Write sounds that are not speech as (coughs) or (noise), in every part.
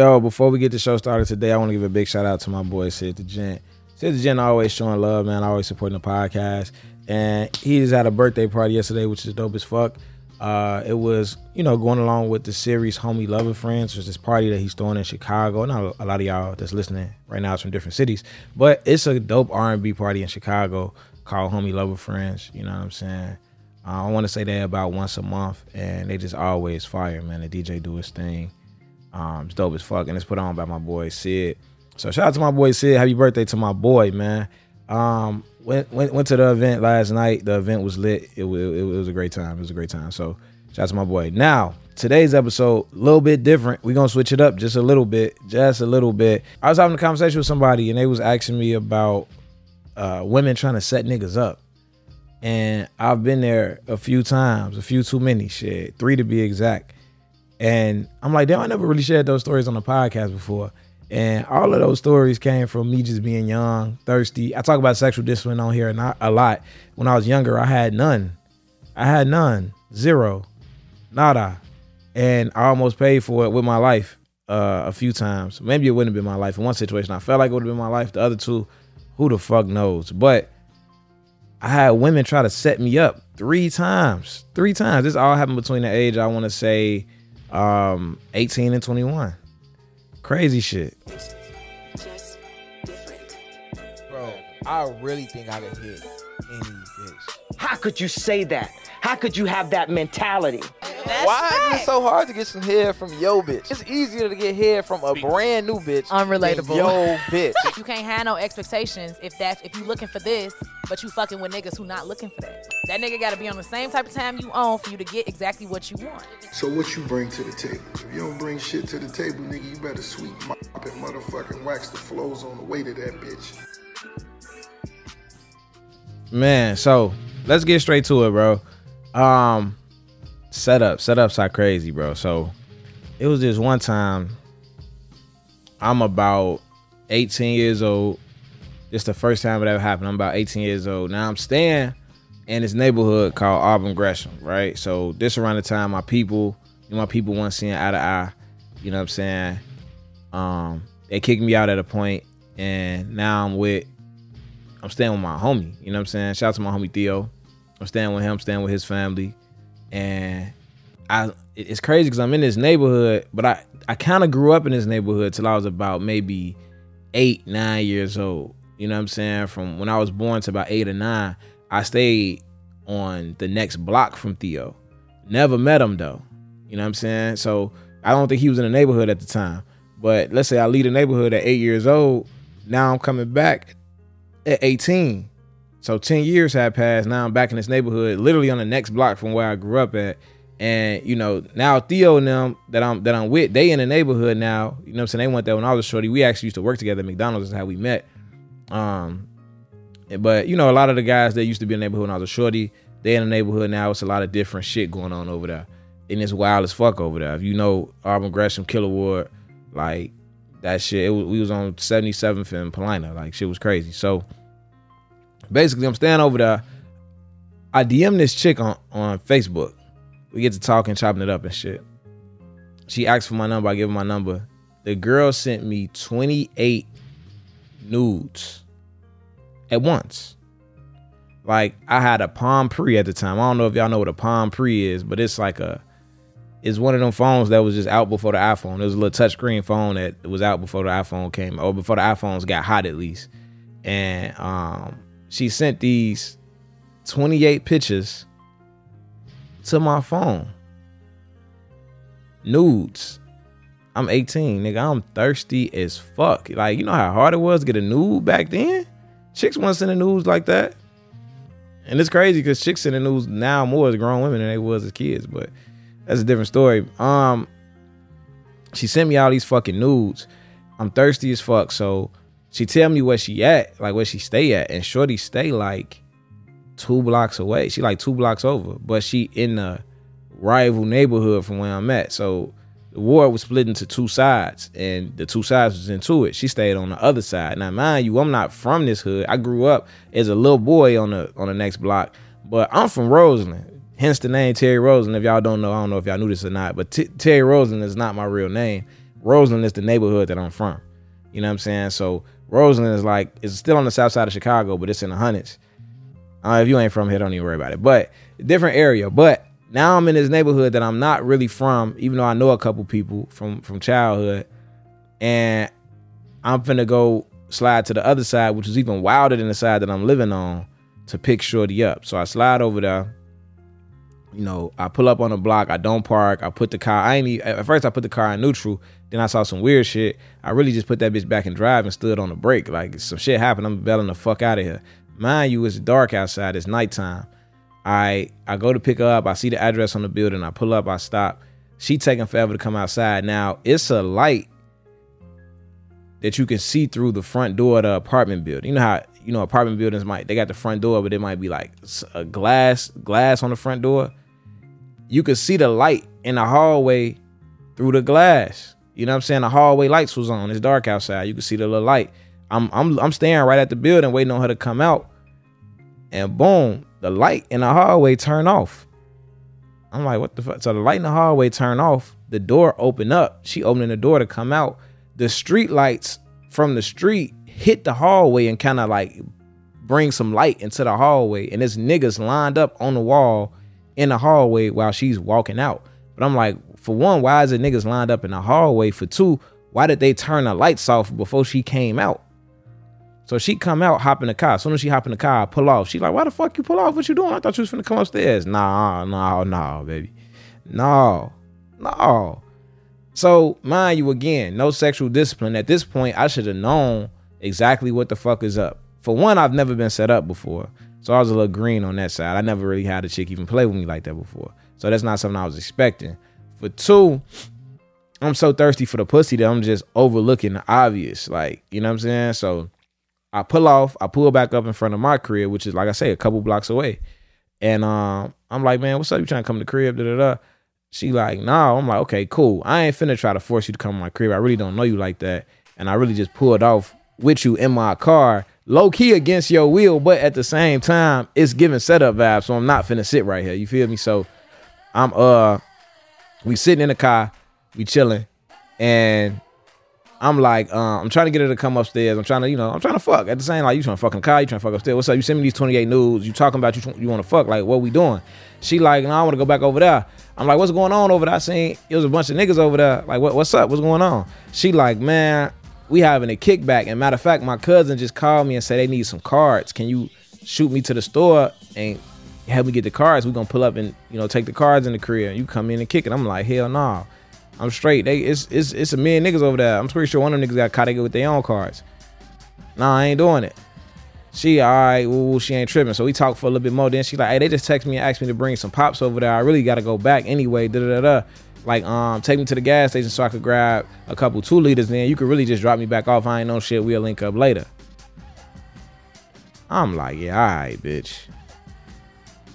Yo, before we get the show started today, I want to give a big shout out to my boy Sid the Gent. Sid the Gent always showing love, man. Always supporting the podcast. And he just had a birthday party yesterday, which is dope as fuck. Uh, it was, you know, going along with the series Homie Lover Friends, which is this party that he's throwing in Chicago. Not a lot of y'all that's listening right now is from different cities, but it's a dope R&B party in Chicago called Homie Lover Friends. You know what I'm saying? Uh, I want to say they about once a month, and they just always fire, man. The DJ do his thing. Um, it's dope as fuck, and it's put on by my boy Sid. So shout out to my boy Sid. Happy birthday to my boy, man. Um, went went went to the event last night. The event was lit. It, it, it was a great time. It was a great time. So shout out to my boy. Now today's episode a little bit different. We're gonna switch it up just a little bit, just a little bit. I was having a conversation with somebody and they was asking me about uh, women trying to set niggas up. And I've been there a few times, a few too many, shit, three to be exact. And I'm like, damn, I never really shared those stories on the podcast before. And all of those stories came from me just being young, thirsty. I talk about sexual discipline on here not a lot. When I was younger, I had none. I had none, zero, nada. And I almost paid for it with my life uh, a few times. Maybe it wouldn't have been my life. In one situation, I felt like it would have been my life. The other two, who the fuck knows? But I had women try to set me up three times. Three times. This all happened between the age, I want to say, um, 18 and 21. Crazy shit. Bro, I really think I could hit any bitch. How could you say that? How could you have that mentality? That's Why is it so hard to get some hair from yo bitch? It's easier to get hair from a brand new bitch. Unrelatable. Than yo bitch. You can't have no expectations if that's if you looking for this, but you fucking with niggas who not looking for that. That nigga gotta be on the same type of time you own for you to get exactly what you want. So what you bring to the table? If you don't bring shit to the table, nigga, you better sweep, mop, and motherfucking wax the flows on the way to that bitch. Man, so let's get straight to it, bro. Um setup, setups are crazy, bro. So it was this one time I'm about 18 years old. This the first time it ever happened. I'm about 18 years old. Now I'm staying in this neighborhood called Auburn Gresham, right? So this around the time my people, you know, my people weren't seeing eye to eye. You know what I'm saying? Um, they kicked me out at a point, and now I'm with I'm staying with my homie. You know what I'm saying? Shout out to my homie Theo. I'm staying with him, staying with his family. And I it's crazy because I'm in this neighborhood, but I, I kind of grew up in this neighborhood till I was about maybe eight, nine years old. You know what I'm saying? From when I was born to about eight or nine, I stayed on the next block from Theo. Never met him though. You know what I'm saying? So I don't think he was in the neighborhood at the time. But let's say I leave the neighborhood at eight years old. Now I'm coming back at 18. So 10 years had passed. Now I'm back in this neighborhood, literally on the next block from where I grew up at. And you know, now Theo and them that I'm that I'm with, they in the neighborhood now. You know what I'm saying? They went there when I was a shorty. We actually used to work together at McDonald's, is how we met. Um but you know, a lot of the guys that used to be in the neighborhood when I was a shorty, they in the neighborhood now. It's a lot of different shit going on over there. And it's wild as fuck over there. If you know Auburn Gresham, Killer Ward, like that shit, it was, we was on 77th and Paulina. Like shit was crazy. So basically I'm standing over there. I DM this chick on, on Facebook. We get to talking, chopping it up and shit. She asked for my number. I give her my number. The girl sent me 28 nudes at once. Like I had a Palm Pre at the time. I don't know if y'all know what a Palm Pre is, but it's like a it's one of them phones that was just out before the iPhone. It was a little touchscreen phone that was out before the iPhone came, or before the iPhones got hot at least. And um, she sent these 28 pictures to my phone. Nudes. I'm 18, nigga. I'm thirsty as fuck. Like, you know how hard it was to get a nude back then? Chicks wasn't sending nudes like that. And it's crazy because chicks sending nudes now more as grown women than they was as kids, but that's a different story. Um, she sent me all these fucking nudes. I'm thirsty as fuck, so she tell me where she at, like where she stay at, and Shorty stay like two blocks away. She like two blocks over, but she in the rival neighborhood from where I'm at. So the ward was split into two sides, and the two sides was into it. She stayed on the other side. Now, mind you, I'm not from this hood. I grew up as a little boy on the on the next block, but I'm from Roseland. Hence the name Terry Roseland. If y'all don't know, I don't know if y'all knew this or not, but T- Terry Roseland is not my real name. Roseland is the neighborhood that I'm from. You know what I'm saying? So Roseland is like it's still on the south side of Chicago, but it's in the hundreds. Uh, if you ain't from here, don't even worry about it. But different area. But now I'm in this neighborhood that I'm not really from, even though I know a couple people from from childhood, and I'm finna go slide to the other side, which is even wilder than the side that I'm living on, to pick Shorty up. So I slide over there. You know, I pull up on the block. I don't park. I put the car. I ain't even, at first. I put the car in neutral. Then I saw some weird shit. I really just put that bitch back in drive and stood on the brake. Like some shit happened. I'm bailing the fuck out of here. Mind you, it's dark outside. It's nighttime. I I go to pick her up. I see the address on the building. I pull up. I stop. She taking forever to come outside. Now it's a light that you can see through the front door of the apartment building. You know how you know apartment buildings might they got the front door, but it might be like a glass glass on the front door. You could see the light in the hallway through the glass. You know what I'm saying? The hallway lights was on. It's dark outside. You can see the little light. I'm I'm I'm staring right at the building, waiting on her to come out. And boom, the light in the hallway turned off. I'm like, what the fuck? So the light in the hallway turned off. The door opened up. She opening the door to come out. The street lights from the street hit the hallway and kind of like bring some light into the hallway. And this niggas lined up on the wall in the hallway while she's walking out. But I'm like, for one, why is it niggas lined up in the hallway? For two, why did they turn the lights off before she came out? So she come out, hop in the car. As soon as she hop in the car, I pull off. She like, why the fuck you pull off? What you doing? I thought you was finna come upstairs. Nah, nah, nah, baby. No, no. So mind you, again, no sexual discipline. At this point, I should have known exactly what the fuck is up. For one, I've never been set up before. So I was a little green on that side. I never really had a chick even play with me like that before. So that's not something I was expecting. For two, I'm so thirsty for the pussy that I'm just overlooking the obvious. Like, you know what I'm saying? So I pull off, I pull back up in front of my crib, which is like I say, a couple blocks away. And um, I'm like, man, what's up? You trying to come to the crib? Da da da. She like, nah. I'm like, okay, cool. I ain't finna try to force you to come to my crib. I really don't know you like that. And I really just pulled off with you in my car, low key against your will, but at the same time, it's giving setup vibes. So I'm not finna sit right here. You feel me? So I'm uh we sitting in the car, we chilling, and I'm like, uh, I'm trying to get her to come upstairs. I'm trying to, you know, I'm trying to fuck. At the same, like, you trying to fuck in the car, you trying to fuck upstairs. What's up? You send me these 28 nudes. You talking about you, you want to fuck? Like, what we doing? She like, no, I want to go back over there. I'm like, what's going on over there? I seen it was a bunch of niggas over there. Like, what, what's up? What's going on? She like, man, we having a kickback. And matter of fact, my cousin just called me and said they need some cards. Can you shoot me to the store and help me get the cards? We gonna pull up and you know take the cards in the crib. You come in and kick it. I'm like, hell no. Nah. I'm straight. They it's it's it's a million niggas over there. I'm pretty sure one of them niggas got caught again with their own cards. Nah, I ain't doing it. She all right, ooh, she ain't tripping. So we talked for a little bit more. Then she like, hey, they just text me and asked me to bring some pops over there. I really gotta go back anyway. Da da da. Like, um, take me to the gas station so I could grab a couple two liters. Then you could really just drop me back off. I ain't no shit. We'll link up later. I'm like, yeah, all right, bitch.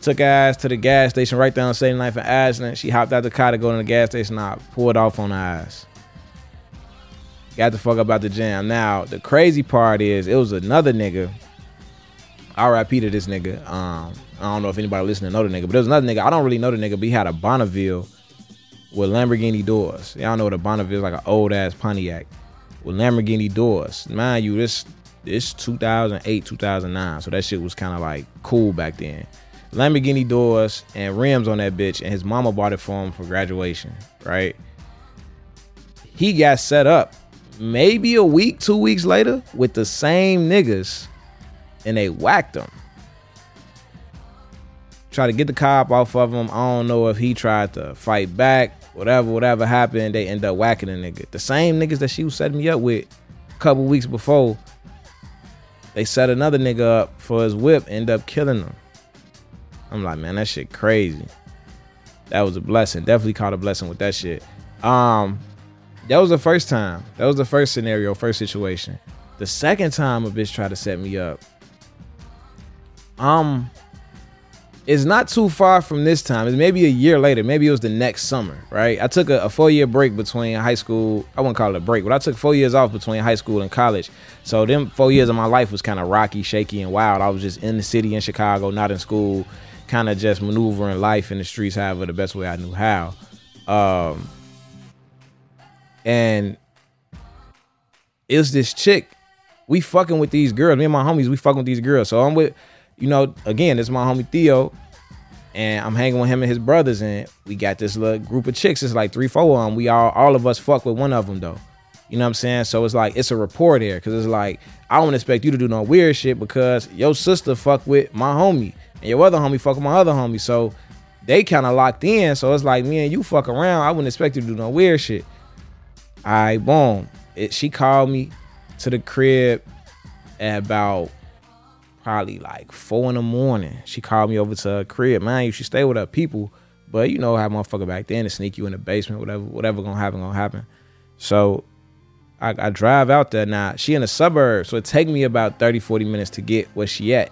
Took ass to the gas station right on St. Life in Ashland. She hopped out the car to go to the gas station. I pulled off on her ass. Got the fuck up out the jam. Now, the crazy part is it was another nigga. RIP to this nigga. Um, I don't know if anybody listening know the nigga, but there was another nigga. I don't really know the nigga, but he had a Bonneville with Lamborghini doors. Y'all know the Bonneville is like an old ass Pontiac with Lamborghini doors. Mind you, this this 2008, 2009. So that shit was kind of like cool back then. Lamborghini doors and rims on that bitch, and his mama bought it for him for graduation, right? He got set up maybe a week, two weeks later with the same niggas, and they whacked him. Try to get the cop off of him. I don't know if he tried to fight back, whatever, whatever happened. They end up whacking a nigga. The same niggas that she was setting me up with a couple weeks before, they set another nigga up for his whip, end up killing him. I'm like, man, that shit crazy. That was a blessing. Definitely caught a blessing with that shit. Um, that was the first time. That was the first scenario, first situation. The second time a bitch tried to set me up. Um, it's not too far from this time. It's maybe a year later. Maybe it was the next summer, right? I took a, a four year break between high school. I wouldn't call it a break, but I took four years off between high school and college. So them four years of my life was kind of rocky, shaky, and wild. I was just in the city in Chicago, not in school, kind of just maneuvering life in the streets, however, the best way I knew how. Um, and it's this chick. We fucking with these girls. Me and my homies, we fucking with these girls. So I'm with, you know, again, it's my homie Theo, and I'm hanging with him and his brothers, and we got this little group of chicks. It's like three, four of them. We all, all of us fuck with one of them though. You know what I'm saying? So it's like it's a rapport there, cause it's like I don't expect you to do no weird shit because your sister fuck with my homie, and your other homie fuck with my other homie. So they kind of locked in. So it's like me and you fuck around. I wouldn't expect you to do no weird shit. Right, boom. It, she called me to the crib at about probably like four in the morning. She called me over to her crib. Man, you should stay with her people, but you know how motherfucker back then to sneak you in the basement, whatever, whatever gonna happen, gonna happen. So I, I drive out there now. She in the suburbs, so it take me about 30, 40 minutes to get where she at.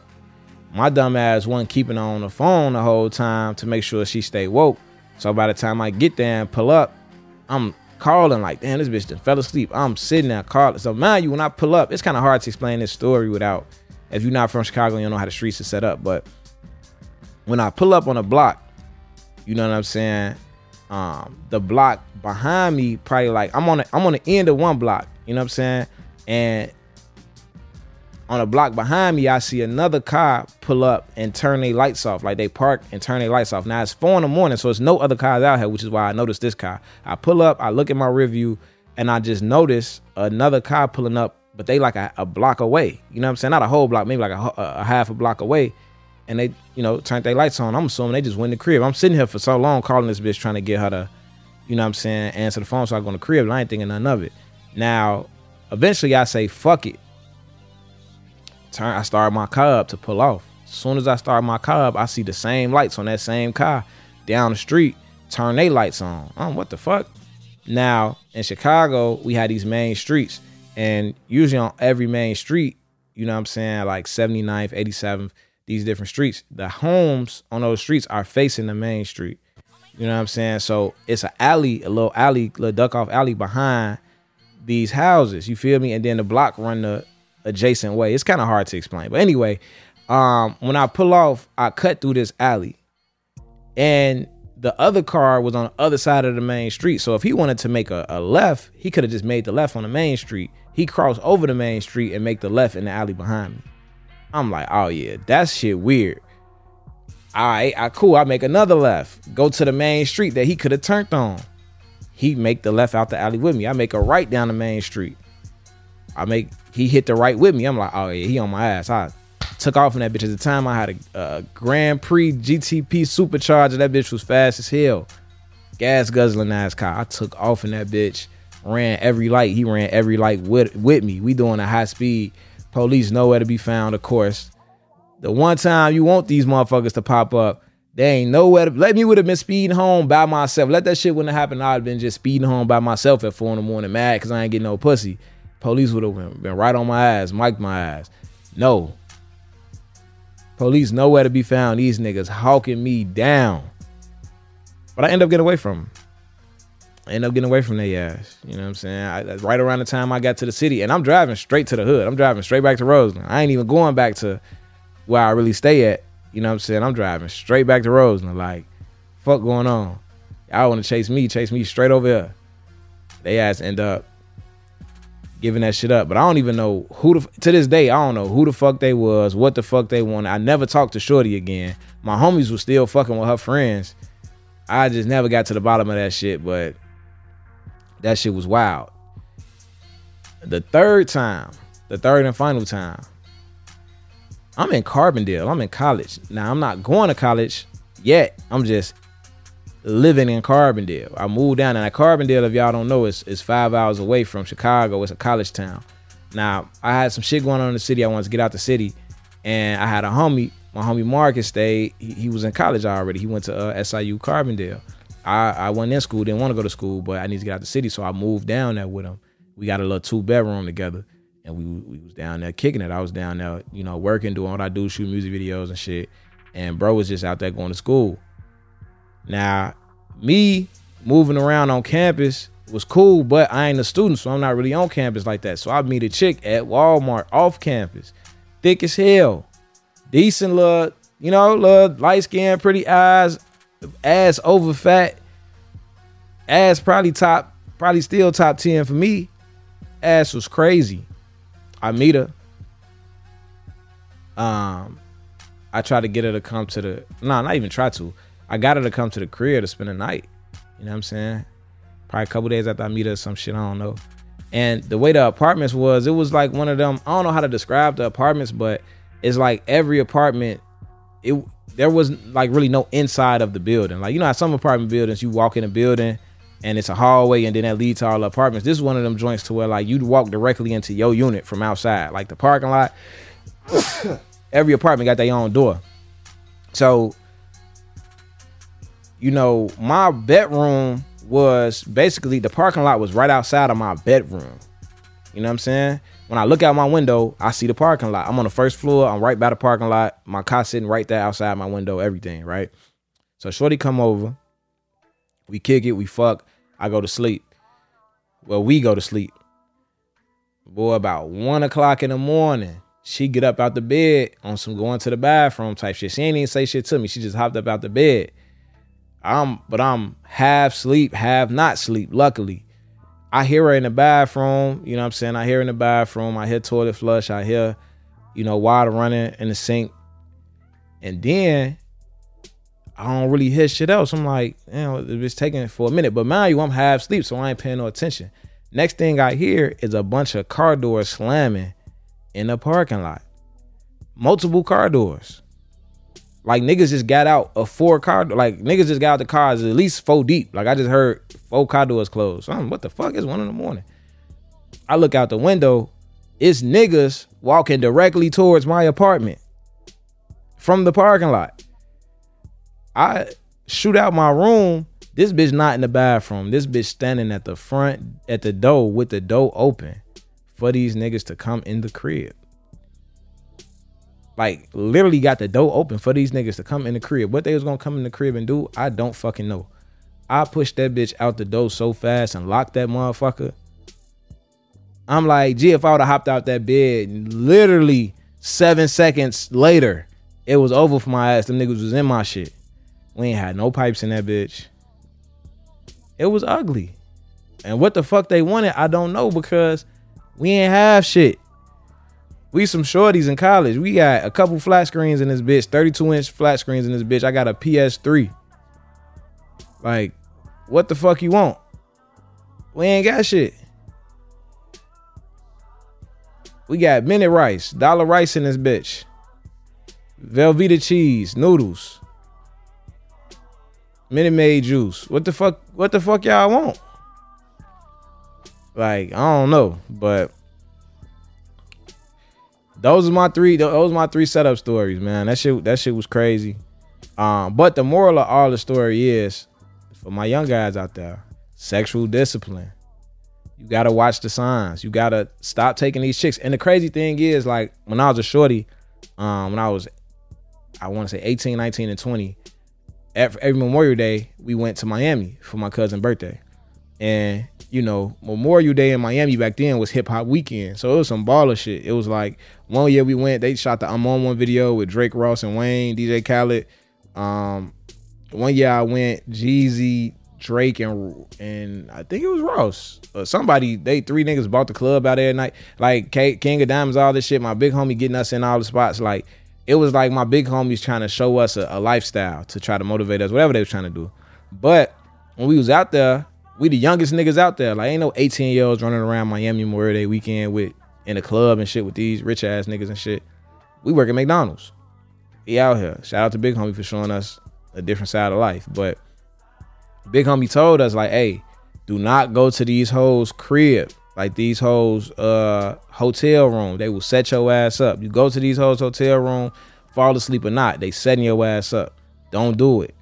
My dumb ass wasn't keeping her on the phone the whole time to make sure she stay woke. So by the time I get there and pull up, I'm calling like, damn, this bitch done fell asleep. I'm sitting there calling. So mind you, when I pull up, it's kind of hard to explain this story without, if you're not from Chicago, you don't know how the streets are set up. But when I pull up on a block, you know what I'm saying? Um, the block behind me, probably like I'm on the, I'm on the end of one block, you know what I'm saying? And on a block behind me, I see another car pull up and turn their lights off. Like they park and turn their lights off. Now it's four in the morning, so there's no other cars out here, which is why I noticed this car. I pull up, I look at my review, and I just notice another car pulling up, but they like a, a block away. You know what I'm saying? Not a whole block, maybe like a, a half a block away. And they, you know, turned their lights on. I'm assuming they just went in the crib. I'm sitting here for so long calling this bitch trying to get her to, you know what I'm saying, answer the phone so I go in the crib. And I ain't thinking none of it. Now, eventually I say, fuck it turn I start my car up to pull off. As soon as I start my car up, I see the same lights on that same car down the street. Turn their lights on. Oh, what the fuck? Now in Chicago, we had these main streets, and usually on every main street, you know what I'm saying, like 79th, 87th, these different streets, the homes on those streets are facing the main street. You know what I'm saying? So it's an alley, a little alley, a little duck off alley behind these houses. You feel me? And then the block run the adjacent way. It's kind of hard to explain. But anyway, um, when I pull off, I cut through this alley. And the other car was on the other side of the main street. So if he wanted to make a, a left, he could have just made the left on the main street. He crossed over the main street and make the left in the alley behind me. I'm like, oh yeah, that's shit weird. All right, I cool. I make another left. Go to the main street that he could have turned on. He make the left out the alley with me. I make a right down the main street. I make he hit the right with me. I'm like, oh yeah, he on my ass. I took off in that bitch. At the time, I had a, a Grand Prix GTP supercharger. That bitch was fast as hell. Gas guzzling ass car. I took off in that bitch. Ran every light. He ran every light with with me. We doing a high speed. Police nowhere to be found. Of course. The one time you want these motherfuckers to pop up, they ain't nowhere to let me would have been speeding home by myself. Let that shit wouldn't have happened. I'd have been just speeding home by myself at four in the morning, mad because I ain't getting no pussy. Police would have been, right on my ass, mic'd my ass. No. Police nowhere to be found. These niggas hawking me down. But I end up getting away from them. End up getting away from their ass. You know what I'm saying? I, right around the time I got to the city, and I'm driving straight to the hood. I'm driving straight back to Roseland. I ain't even going back to where I really stay at. You know what I'm saying? I'm driving straight back to Roseland. Like, fuck going on? Y'all want to chase me? Chase me straight over here. They ass end up giving that shit up. But I don't even know who the to this day. I don't know who the fuck they was, what the fuck they wanted. I never talked to Shorty again. My homies was still fucking with her friends. I just never got to the bottom of that shit. But that shit was wild. The third time, the third and final time, I'm in Carbondale. I'm in college. Now I'm not going to college yet. I'm just living in Carbondale. I moved down and Carbondale, if y'all don't know, is is five hours away from Chicago. It's a college town. Now I had some shit going on in the city. I wanted to get out the city, and I had a homie. My homie Marcus stayed. He, he was in college already. He went to uh, SIU Carbondale. I I went in school. Didn't want to go to school, but I need to get out the city, so I moved down there with him. We got a little two bedroom together, and we we was down there kicking it. I was down there, you know, working, doing what I do, shooting music videos and shit. And bro was just out there going to school. Now, me moving around on campus was cool, but I ain't a student, so I'm not really on campus like that. So I meet a chick at Walmart off campus, thick as hell, decent look, you know, look, light skin, pretty eyes, ass over fat, ass probably top, probably still top 10 for me. ass was crazy. I meet her. Um, I try to get her to come to the no, not even try to. I got her to come to the crib to spend the night. You know what I'm saying? Probably a couple days after I meet her, some shit I don't know. And the way the apartments was, it was like one of them. I don't know how to describe the apartments, but it's like every apartment. It there was like really no inside of the building. Like you know some apartment buildings you walk in a building and it's a hallway and then that leads to all the apartments. This is one of them joints to where like you'd walk directly into your unit from outside, like the parking lot. (coughs) every apartment got their own door. So, you know, my bedroom was basically the parking lot was right outside of my bedroom. You know what I'm saying? When I look out my window, I see the parking lot. I'm on the first floor. I'm right by the parking lot. My car sitting right there outside my window. Everything right. So Shorty come over. We kick it. We fuck. I go to sleep. Well, we go to sleep. Boy, about one o'clock in the morning, she get up out the bed on some going to the bathroom type shit. She ain't even say shit to me. She just hopped up out the bed. I'm, but I'm half sleep, half not sleep. Luckily, I hear her in the bathroom. You know what I'm saying? I hear in the bathroom. I hear toilet flush. I hear, you know, water running in the sink. And then I don't really hear shit else. I'm like, you know, it's taking for a minute. But mind you, I'm half asleep, so I ain't paying no attention. Next thing I hear is a bunch of car doors slamming in the parking lot. Multiple car doors. Like niggas just got out of four car like niggas just got out the cars at least four deep. Like I just heard four car doors closed. So I'm, what the fuck is one in the morning? I look out the window, it's niggas walking directly towards my apartment from the parking lot. I shoot out my room. This bitch not in the bathroom. This bitch standing at the front at the door with the door open for these niggas to come in the crib. Like literally got the door open for these niggas to come in the crib. What they was gonna come in the crib and do, I don't fucking know. I pushed that bitch out the door so fast and locked that motherfucker. I'm like, gee, if I would have hopped out that bed, literally seven seconds later, it was over for my ass. Them niggas was in my shit. We ain't had no pipes in that bitch. It was ugly. And what the fuck they wanted, I don't know because we ain't have shit. We some shorties in college. We got a couple flat screens in this bitch, 32 inch flat screens in this bitch. I got a PS3. Like, what the fuck you want? We ain't got shit. We got minute rice, dollar rice in this bitch. Velveeta cheese, noodles. Minute Maid juice. What the fuck? What the fuck y'all want? Like I don't know, but those are my three. Those are my three setup stories, man. That shit. That shit was crazy. Um, but the moral of all the story is, for my young guys out there, sexual discipline. You gotta watch the signs. You gotta stop taking these chicks. And the crazy thing is, like when I was a shorty, um, when I was, I want to say 18, 19, and 20, every, every Memorial Day we went to Miami for my cousin's birthday, and you know Memorial Day in Miami back then was hip hop weekend, so it was some baller shit. It was like one year we went, they shot the I'm on one video with Drake Ross and Wayne, DJ Khaled. Um, one year I went Jeezy, Drake, and and I think it was Ross. Uh, somebody they three niggas bought the club out there at night. Like King of Diamonds, all this shit. My big homie getting us in all the spots. Like it was like my big homies trying to show us a, a lifestyle to try to motivate us, whatever they was trying to do. But when we was out there, we the youngest niggas out there. Like ain't no 18 year olds running around Miami Memorial Day weekend with in the club and shit with these rich ass niggas and shit. We work at McDonald's. We out here. Shout out to Big Homie for showing us a different side of life. But Big Homie told us like, hey, do not go to these hoes crib. Like these hoes uh hotel room. They will set your ass up. You go to these hoes hotel room, fall asleep or not, they setting your ass up. Don't do it.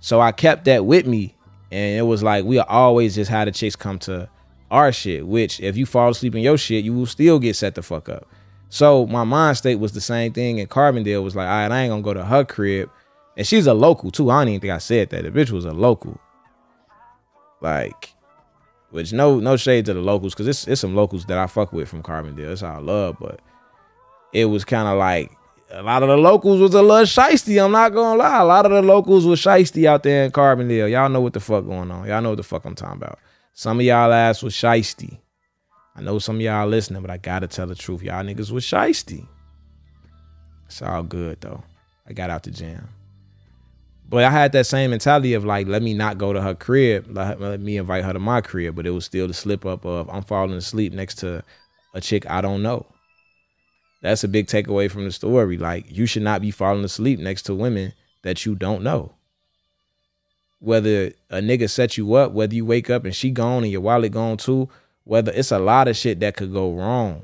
So I kept that with me. And it was like we always just had the chicks come to our shit, which if you fall asleep in your shit, you will still get set the fuck up. So my mind state was the same thing, and Carbondale was like, all right, I ain't gonna go to her crib. And she's a local too. I don't even think I said that. The bitch was a local. Like, which no no shade to the locals, because it's it's some locals that I fuck with from Carbondale. That's all I love, but it was kind of like a lot of the locals was a little shisty. I'm not gonna lie. A lot of the locals was shisty out there in Carbondale. Y'all know what the fuck going on. Y'all know what the fuck I'm talking about. Some of y'all ass was shisty. I know some of y'all listening, but I gotta tell the truth. Y'all niggas was shisty. It's all good though. I got out the jam. But I had that same mentality of like, let me not go to her crib, let, let me invite her to my crib. But it was still the slip up of I'm falling asleep next to a chick I don't know. That's a big takeaway from the story. Like, you should not be falling asleep next to women that you don't know. Whether a nigga set you up, whether you wake up and she gone and your wallet gone too, whether it's a lot of shit that could go wrong.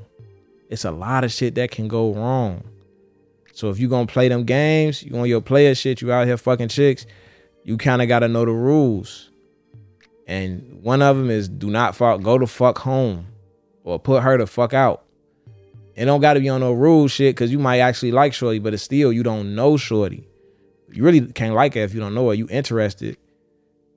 It's a lot of shit that can go wrong. So if you gonna play them games, you on your player shit, you out here fucking chicks, you kind of gotta know the rules. And one of them is do not fuck, go to fuck home, or put her to fuck out. It don't gotta be on no rule shit, cause you might actually like Shorty, but it's still you don't know Shorty. You really can't like her if you don't know her. You interested,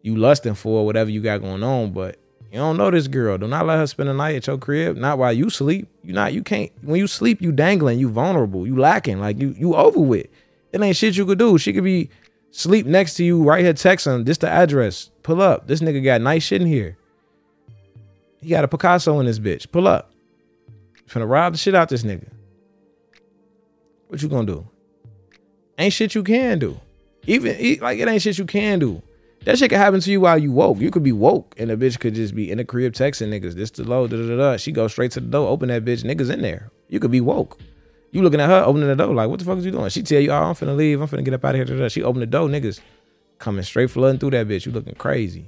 you lusting for whatever you got going on, but you don't know this girl. Do not let her spend the night at your crib. Not while you sleep. You not. You can't. When you sleep, you dangling. You vulnerable. You lacking. Like you. You over with. It ain't shit you could do. She could be sleep next to you right here texting. This the address. Pull up. This nigga got nice shit in here. He got a Picasso in this bitch. Pull up. Finna rob the shit out this nigga. What you gonna do? Ain't shit you can do. Even like it ain't shit you can do. That shit could happen to you while you woke. You could be woke and the bitch could just be in the crib texting niggas. This the low, da da da. She go straight to the door, open that bitch, niggas in there. You could be woke. You looking at her opening the door like, what the fuck is you doing? She tell you, oh, I'm finna leave. I'm finna get up out of here. Da, da. She open the door, niggas coming straight flooding through that bitch. You looking crazy.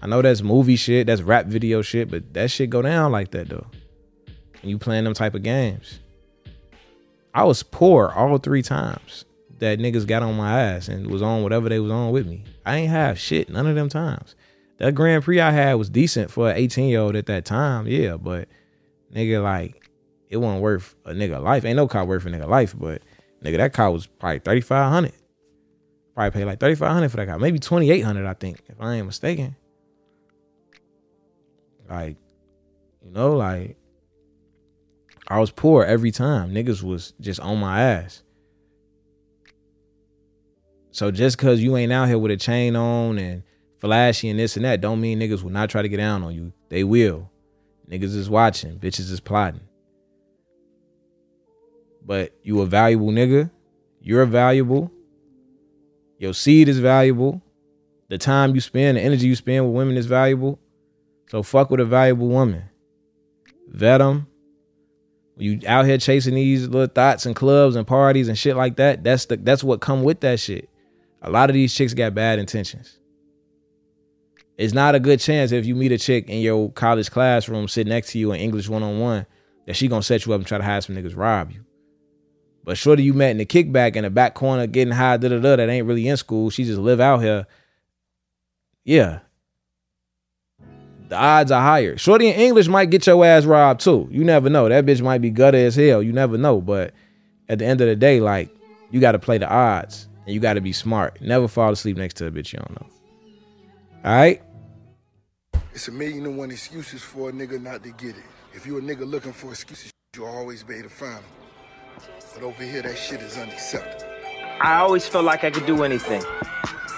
I know that's movie shit, that's rap video shit, but that shit go down like that though. And you playing them type of games. I was poor all three times that niggas got on my ass and was on whatever they was on with me. I ain't have shit none of them times. That Grand Prix I had was decent for an 18 year old at that time, yeah, but nigga, like, it wasn't worth a nigga life. Ain't no car worth a nigga life, but nigga, that car was probably 3500 Probably paid like 3500 for that car. Maybe 2800 I think, if I ain't mistaken. Like, you know, like, I was poor every time. Niggas was just on my ass. So just cause you ain't out here with a chain on and flashy and this and that, don't mean niggas will not try to get down on you. They will. Niggas is watching. Bitches is plotting. But you a valuable nigga. You're valuable. Your seed is valuable. The time you spend, the energy you spend with women is valuable. So fuck with a valuable woman. Vet them. You out here chasing these little thoughts and clubs and parties and shit like that, that's the that's what come with that shit. A lot of these chicks got bad intentions. It's not a good chance if you meet a chick in your college classroom sitting next to you in English one on one that she gonna set you up and try to have some niggas rob you. But shorty you met in the kickback in the back corner getting high, da da da, that ain't really in school. She just live out here. Yeah. The odds are higher. Shorty in English might get your ass robbed too. You never know. That bitch might be gutter as hell. You never know. But at the end of the day, like, you gotta play the odds and you gotta be smart. Never fall asleep next to a bitch you don't know. All right? It's a million and one excuses for a nigga not to get it. If you a nigga looking for excuses, you'll always be able to find them. But over here, that shit is unacceptable. I always felt like I could do anything.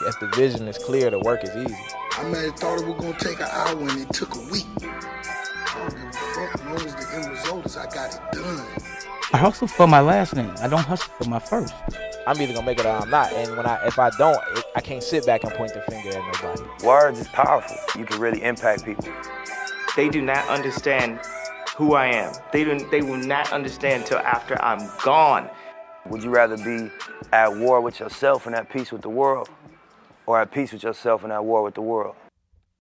If the vision is clear, the work is easy. I might have thought it was gonna take an hour and it took a week. I don't give a fuck. As long as the end result is I got it done. I hustle for my last name. I don't hustle for my first. I'm either gonna make it or I'm not. And when I, if I don't, it, I can't sit back and point the finger at nobody. Words is powerful. You can really impact people. They do not understand who I am. They do, they will not understand till after I'm gone. Would you rather be at war with yourself and at peace with the world, or at peace with yourself and at war with the world?